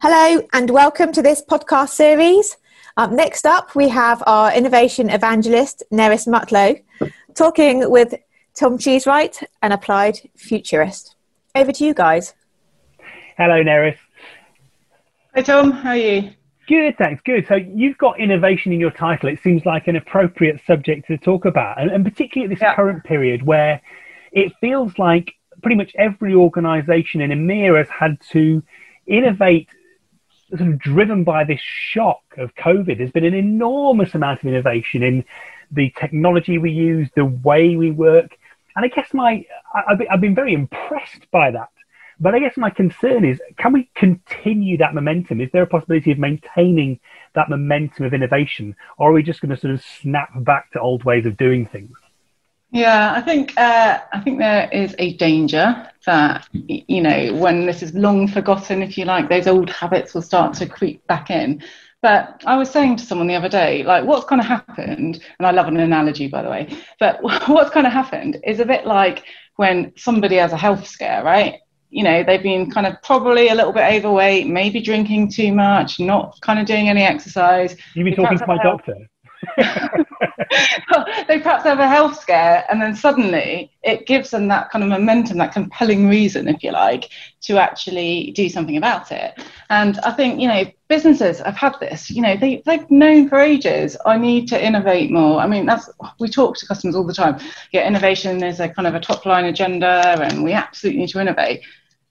Hello, and welcome to this podcast series. Um, next up, we have our innovation evangelist, Nerys Mutlow, talking with Tom Cheesewright, an applied futurist. Over to you guys. Hello, Nerys. Hi, Tom. How are you? Good, thanks. Good. So you've got innovation in your title. It seems like an appropriate subject to talk about, and, and particularly at this yeah. current period where it feels like pretty much every organisation in EMEA has had to innovate sort of driven by this shock of COVID. There's been an enormous amount of innovation in the technology we use, the way we work. And I guess my, I've been very impressed by that. But I guess my concern is can we continue that momentum? Is there a possibility of maintaining that momentum of innovation? Or are we just going to sort of snap back to old ways of doing things? Yeah, I think uh, I think there is a danger that you know when this is long forgotten, if you like, those old habits will start to creep back in. But I was saying to someone the other day, like, what's kind of happened, and I love an analogy, by the way, but what's kind of happened is a bit like when somebody has a health scare, right? You know, they've been kind of probably a little bit overweight, maybe drinking too much, not kind of doing any exercise. You've been talking to my doctor. they perhaps have a health scare and then suddenly it gives them that kind of momentum that compelling reason if you like to actually do something about it. And i think you know businesses have had this you know they, they've known for ages i need to innovate more. I mean that's we talk to customers all the time. Yeah innovation is a kind of a top line agenda and we absolutely need to innovate.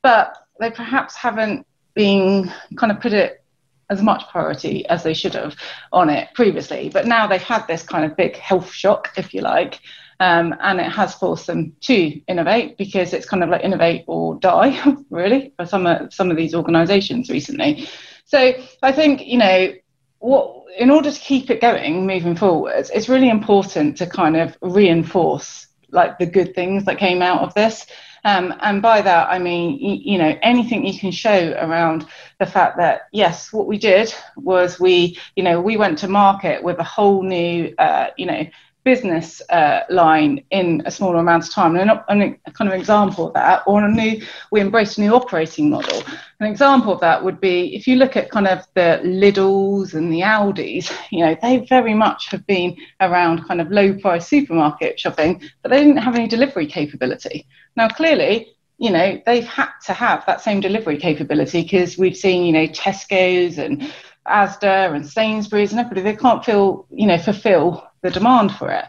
But they perhaps haven't been kind of put it as much priority as they should have on it previously. But now they've had this kind of big health shock, if you like, um, and it has forced them to innovate because it's kind of like innovate or die, really, for some of, some of these organisations recently. So I think you know what. In order to keep it going moving forwards, it's really important to kind of reinforce like the good things that came out of this. Um, and by that, I mean, you, know, anything you can show around the fact that, yes, what we did was we, you know, we went to market with a whole new, uh, you know, business uh, line in a smaller amount of time. And a kind of example of that, or a new, we embraced a new operating model. An example of that would be if you look at kind of the Lidls and the Aldis, you know, they very much have been around kind of low price supermarket shopping, but they didn't have any delivery capability. Now, clearly, you know, they've had to have that same delivery capability because we've seen, you know, Tesco's and Asda and Sainsbury's and everybody, they can't feel, you know, fulfill the demand for it.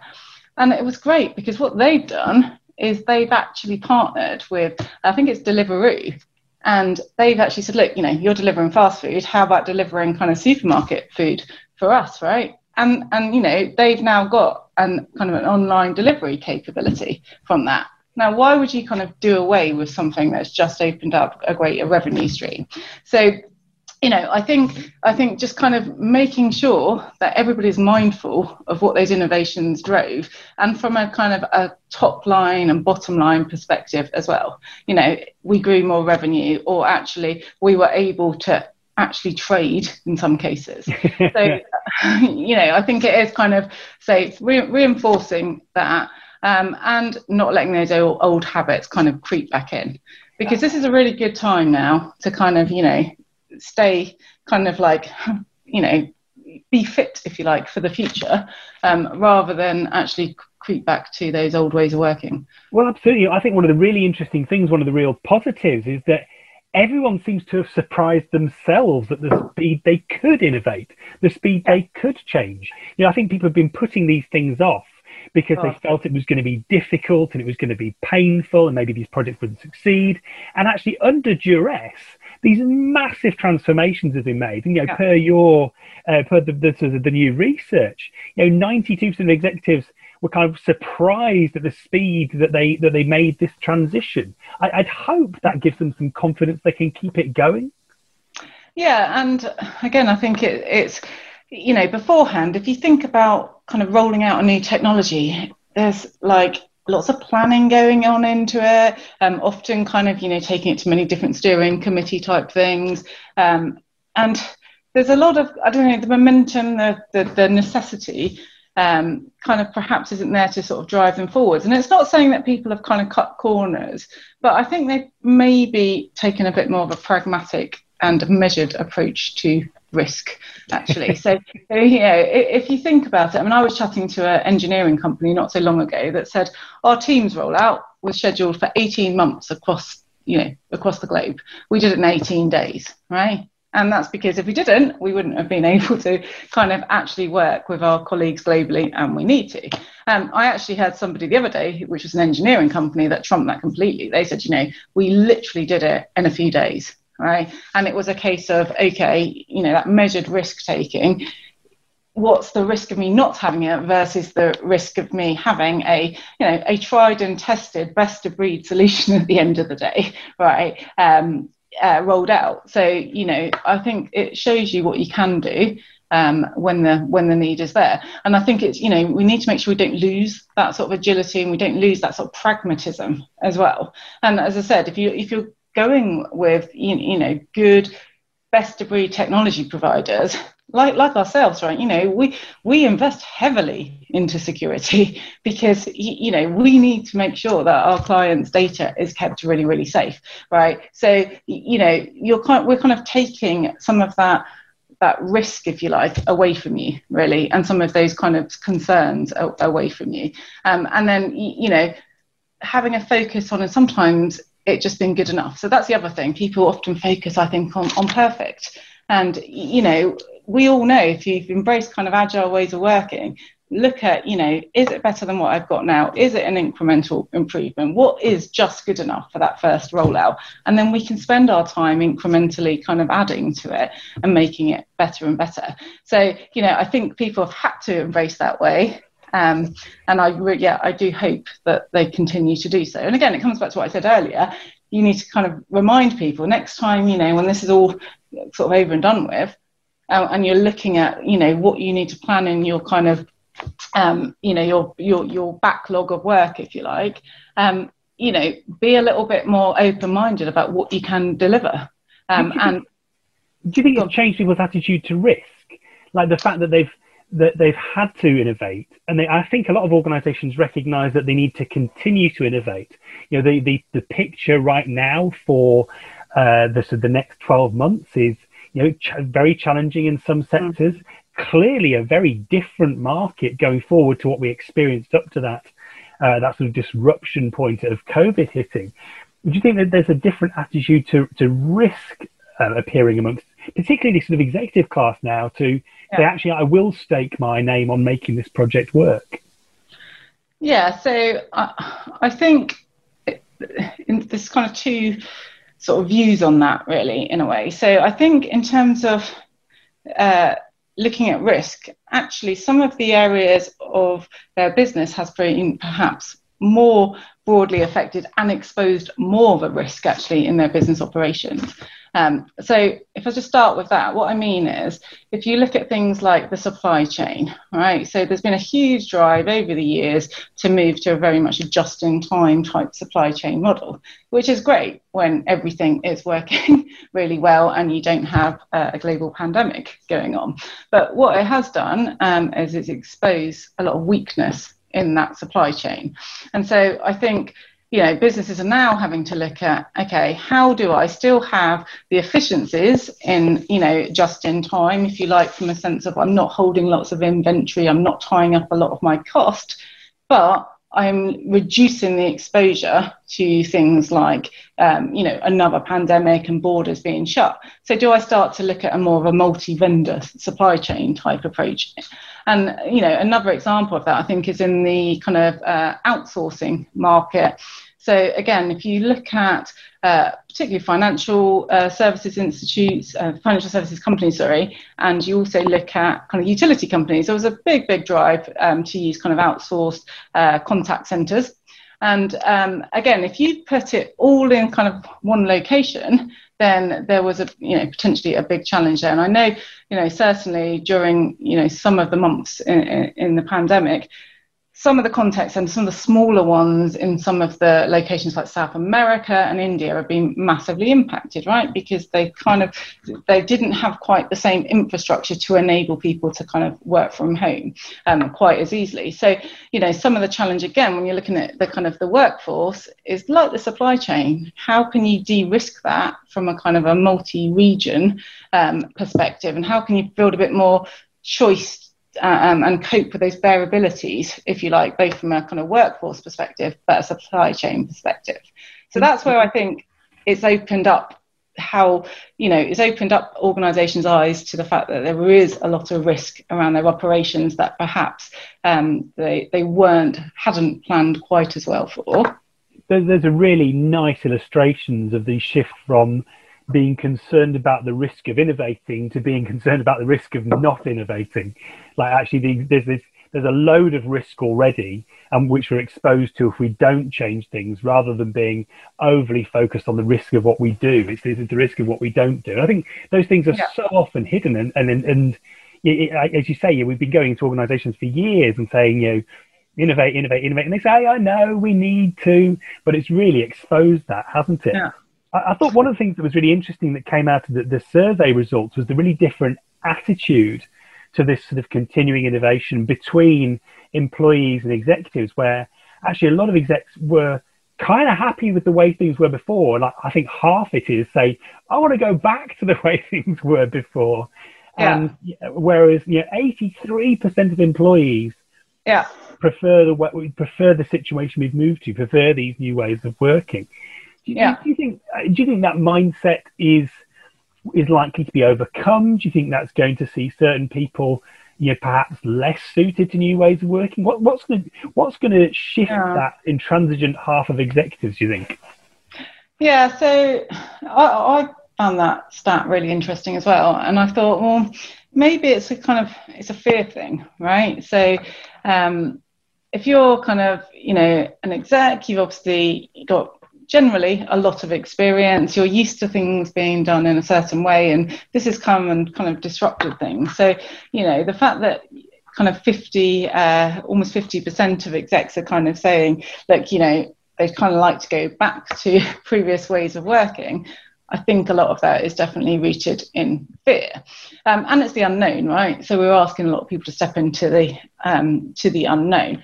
And it was great because what they've done is they've actually partnered with, I think it's Deliveroo, and they've actually said, look, you know, you're delivering fast food. How about delivering kind of supermarket food for us, right? And and you know, they've now got an kind of an online delivery capability from that. Now, why would you kind of do away with something that's just opened up a greater revenue stream? So you know, I think I think just kind of making sure that everybody's mindful of what those innovations drove, and from a kind of a top line and bottom line perspective as well. You know, we grew more revenue, or actually we were able to actually trade in some cases. so, you know, I think it is kind of say re- reinforcing that um, and not letting those old, old habits kind of creep back in because this is a really good time now to kind of you know stay kind of like, you know, be fit, if you like, for the future, um, rather than actually creep back to those old ways of working. Well, absolutely. I think one of the really interesting things, one of the real positives, is that everyone seems to have surprised themselves at the speed they could innovate, the speed they could change. You know, I think people have been putting these things off because oh. they felt it was going to be difficult and it was going to be painful and maybe these projects wouldn't succeed. And actually, under duress, these massive transformations have been made. And, you know, yeah. per your uh, per the, the, the new research, you know, 92% of executives were kind of surprised at the speed that they that they made this transition. I, would hope that gives them some confidence they can keep it going. Yeah, and again, I think it, it's you know beforehand, if you think about kind of rolling out a new technology, there's like lots of planning going on into it um, often kind of you know taking it to many different steering committee type things. Um, and there's a lot of i don't know the momentum the, the, the necessity um, kind of perhaps isn't there to sort of drive them forwards. And it's not saying that people have kind of cut corners but i think they've maybe taken a bit more of a pragmatic and measured approach to risk actually so you know if you think about it i mean i was chatting to an engineering company not so long ago that said our teams rollout was scheduled for 18 months across you know across the globe we did it in 18 days right and that's because if we didn't, we wouldn't have been able to kind of actually work with our colleagues globally, and we need to. Um, I actually heard somebody the other day, which was an engineering company, that trumped that completely. They said, you know, we literally did it in a few days, right? And it was a case of, okay, you know, that measured risk taking. What's the risk of me not having it versus the risk of me having a, you know, a tried and tested best of breed solution at the end of the day, right? Um, uh, rolled out. So you know, I think it shows you what you can do um, when the when the need is there. And I think it's you know we need to make sure we don't lose that sort of agility and we don't lose that sort of pragmatism as well. And as I said, if you if you're going with you, know good best of breed technology providers like like ourselves right? You know we we invest heavily into security because you know we need to make sure that our clients data is kept really really safe right? So you know you're kind we're kind of taking some of that that risk if you like away from you really and some of those kind of concerns away from you. Um, and then you know having a focus on and sometimes it just being good enough so that's the other thing people often focus i think on, on perfect and you know we all know if you've embraced kind of agile ways of working, look at, you know, is it better than what I've got now? Is it an incremental improvement? What is just good enough for that first rollout? And then we can spend our time incrementally kind of adding to it and making it better and better. So, you know, I think people have had to embrace that way. Um, and I, re- yeah, I do hope that they continue to do so. And again, it comes back to what I said earlier. You need to kind of remind people next time, you know, when this is all sort of over and done with, uh, and you're looking at you know what you need to plan in your kind of um, you know your your your backlog of work if you like um, you know be a little bit more open minded about what you can deliver um, do and do you think it's changed people's attitude to risk like the fact that they've that they've had to innovate and they, i think a lot of organizations recognize that they need to continue to innovate you know the the, the picture right now for uh, the, so the next 12 months is you know, ch- very challenging in some hmm. sectors. Mm. Clearly, a very different market going forward to what we experienced up to that uh, that sort of disruption point of COVID hitting. Do you think that there's a different attitude to to risk uh, appearing amongst, particularly sort of executive class now, to yeah. say actually I will stake my name on making this project work? Yeah, so I, I think in this kind of two sort of views on that, really, in a way. So I think in terms of uh, looking at risk, actually, some of the areas of their business has been perhaps more broadly affected and exposed more of a risk actually in their business operations. Um, so if I just start with that, what I mean is if you look at things like the supply chain, right? So there's been a huge drive over the years to move to a very much a just-in-time type supply chain model, which is great when everything is working really well and you don't have a global pandemic going on. But what it has done um, is it's exposed a lot of weakness in that supply chain. And so I think you know, businesses are now having to look at, okay, how do I still have the efficiencies in, you know, just in time, if you like, from a sense of I'm not holding lots of inventory, I'm not tying up a lot of my cost, but I'm reducing the exposure to things like, um, you know, another pandemic and borders being shut. So, do I start to look at a more of a multi-vendor supply chain type approach? And you know, another example of that I think is in the kind of uh, outsourcing market. So again, if you look at uh, particularly financial uh, services institutes, uh, financial services companies, sorry, and you also look at kind of utility companies, there was a big, big drive um, to use kind of outsourced uh, contact centres. And um, again, if you put it all in kind of one location, then there was a you know potentially a big challenge there. And I know you know certainly during you know some of the months in, in, in the pandemic, some of the contexts and some of the smaller ones in some of the locations like South America and India have been massively impacted, right? Because they kind of they didn't have quite the same infrastructure to enable people to kind of work from home um, quite as easily. So you know some of the challenge again when you're looking at the kind of the workforce is like the supply chain. How can you de-risk that from a kind of a multi-region um, perspective, and how can you build a bit more choice um, and cope with those variabilities, if you like, both from a kind of workforce perspective, but a supply chain perspective. So that's where I think it's opened up how, you know, it's opened up organisations' eyes to the fact that there is a lot of risk around their operations that perhaps um, they, they weren't, hadn't planned quite as well for. There's a really nice illustrations of the shift from being concerned about the risk of innovating to being concerned about the risk of not innovating. Like actually, the, there's this there's a load of risk already, and um, which we're exposed to if we don't change things, rather than being overly focused on the risk of what we do. It's, it's the risk of what we don't do. I think those things are yeah. so often hidden, and and and, and it, as you say, we've been going to organisations for years and saying, you know, innovate, innovate, innovate, and they say, I know we need to, but it's really exposed that, hasn't it? Yeah. I, I thought one of the things that was really interesting that came out of the, the survey results was the really different attitude to this sort of continuing innovation between employees and executives, where actually a lot of execs were kind of happy with the way things were before. Like I think half it is say, I want to go back to the way things were before. Yeah. And whereas you know, 83% of employees yeah. prefer the prefer the situation we've moved to, prefer these new ways of working. Do you, yeah. do you think uh, do you think that mindset is is likely to be overcome? Do you think that's going to see certain people, you know, perhaps less suited to new ways of working? What, what's going to, what's going to shift yeah. that intransigent half of executives? Do you think? Yeah, so I, I found that stat really interesting as well, and I thought, well, maybe it's a kind of it's a fear thing, right? So. Um, if you're kind of, you know, an exec, you've obviously got generally a lot of experience. You're used to things being done in a certain way, and this has come and kind of disrupted things. So, you know, the fact that kind of 50, uh, almost 50% of execs are kind of saying, look, you know, they'd kind of like to go back to previous ways of working. I think a lot of that is definitely rooted in fear, um, and it's the unknown, right? So we're asking a lot of people to step into the um, to the unknown,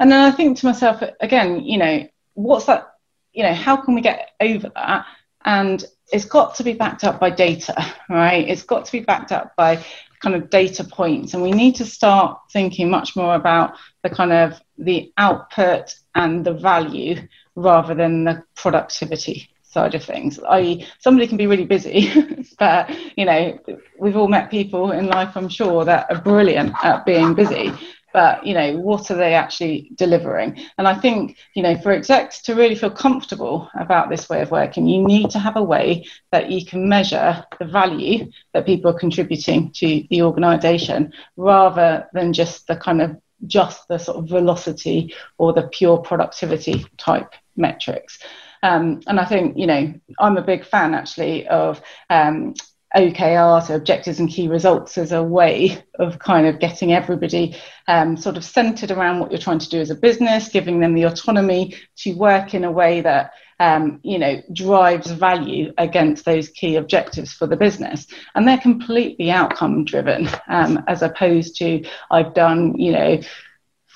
and then I think to myself again, you know, what's that you know, how can we get over that? And it's got to be backed up by data, right? It's got to be backed up by kind of data points. And we need to start thinking much more about the kind of the output and the value rather than the productivity side of things. I somebody can be really busy, but you know, we've all met people in life, I'm sure, that are brilliant at being busy but you know what are they actually delivering? And i think you know for execs to really feel comfortable about this way of working you need to have a way that you can measure the value that people are contributing to the organization rather than just the kind of just the sort of velocity or the pure productivity type metrics. Um, and I think, you know, I'm a big fan actually of um, OKR, so objectives and key results, as a way of kind of getting everybody um, sort of centered around what you're trying to do as a business, giving them the autonomy to work in a way that um, you know drives value against those key objectives for the business, and they're completely outcome driven, um, as opposed to I've done you know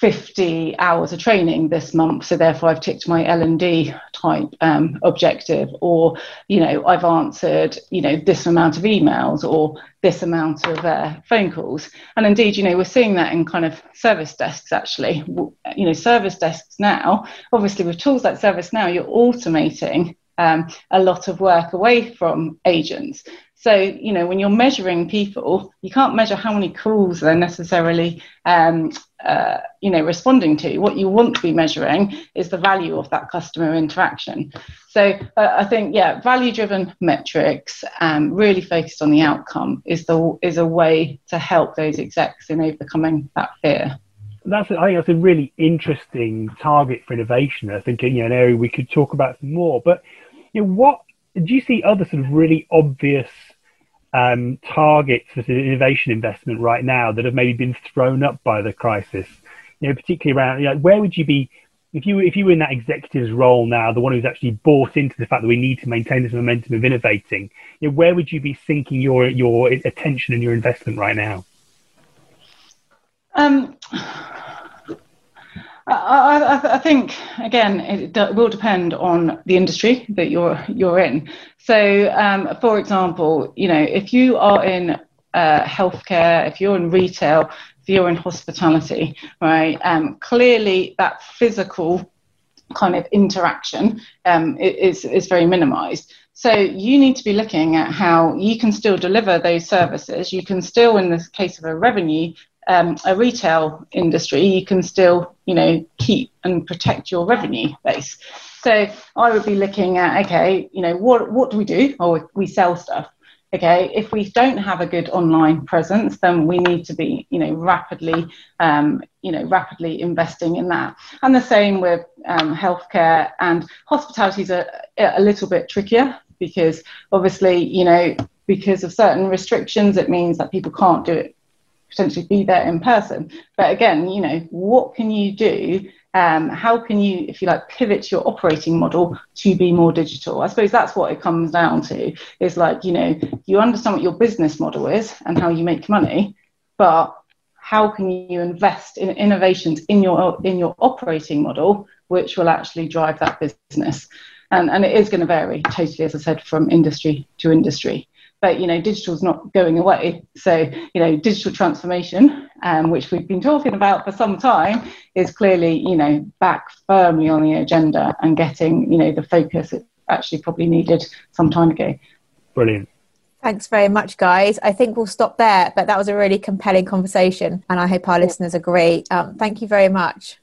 50 hours of training this month so therefore i've ticked my l&d type um, objective or you know i've answered you know this amount of emails or this amount of uh, phone calls. And indeed you know we're seeing that in kind of service desks actually. You know service desks now obviously with tools like ServiceNow you're automating um, a lot of work away from agents so, you know, when you're measuring people, you can't measure how many calls they're necessarily, um, uh, you know, responding to. What you want to be measuring is the value of that customer interaction. So, uh, I think, yeah, value-driven metrics, um, really focused on the outcome, is the is a way to help those execs in overcoming that fear. That's, I think that's a really interesting target for innovation. I think you know, an area we could talk about more. But you know, what do you see other sort of really obvious um, targets for innovation investment right now that have maybe been thrown up by the crisis? you know, particularly around, you know, where would you be if you if you were in that executive's role now, the one who's actually bought into the fact that we need to maintain this momentum of innovating, you know, where would you be sinking your your attention and your investment right now? Um, I, I, I, think again it will depend on the industry that you're you're in. So, um, for example, you know, if you are in uh, healthcare, if you're in retail, if you're in hospitality, right? Um, clearly, that physical kind of interaction um, is is very minimised. So you need to be looking at how you can still deliver those services. You can still, in the case of a revenue um, a retail industry, you can still, you know, keep and protect your revenue base. So I would be looking at, okay, you know, what what do we do? Oh, we sell stuff. Okay, if we don't have a good online presence, then we need to be, you know, rapidly, um, you know, rapidly investing in that. And the same with um, healthcare and hospitality is a, a little bit trickier because obviously, you know, because of certain restrictions, it means that people can't do it potentially be there in person. But again, you know, what can you do? Um, how can you, if you like, pivot your operating model to be more digital? I suppose that's what it comes down to. Is like, you know, you understand what your business model is and how you make money, but how can you invest in innovations in your in your operating model, which will actually drive that business? And, and it is going to vary totally, as I said, from industry to industry but you know digital is not going away so you know digital transformation um, which we've been talking about for some time is clearly you know back firmly on the agenda and getting you know the focus it actually probably needed some time ago brilliant Thanks very much, guys. I think we'll stop there, but that was a really compelling conversation, and I hope our listeners agree. Um, thank you very much.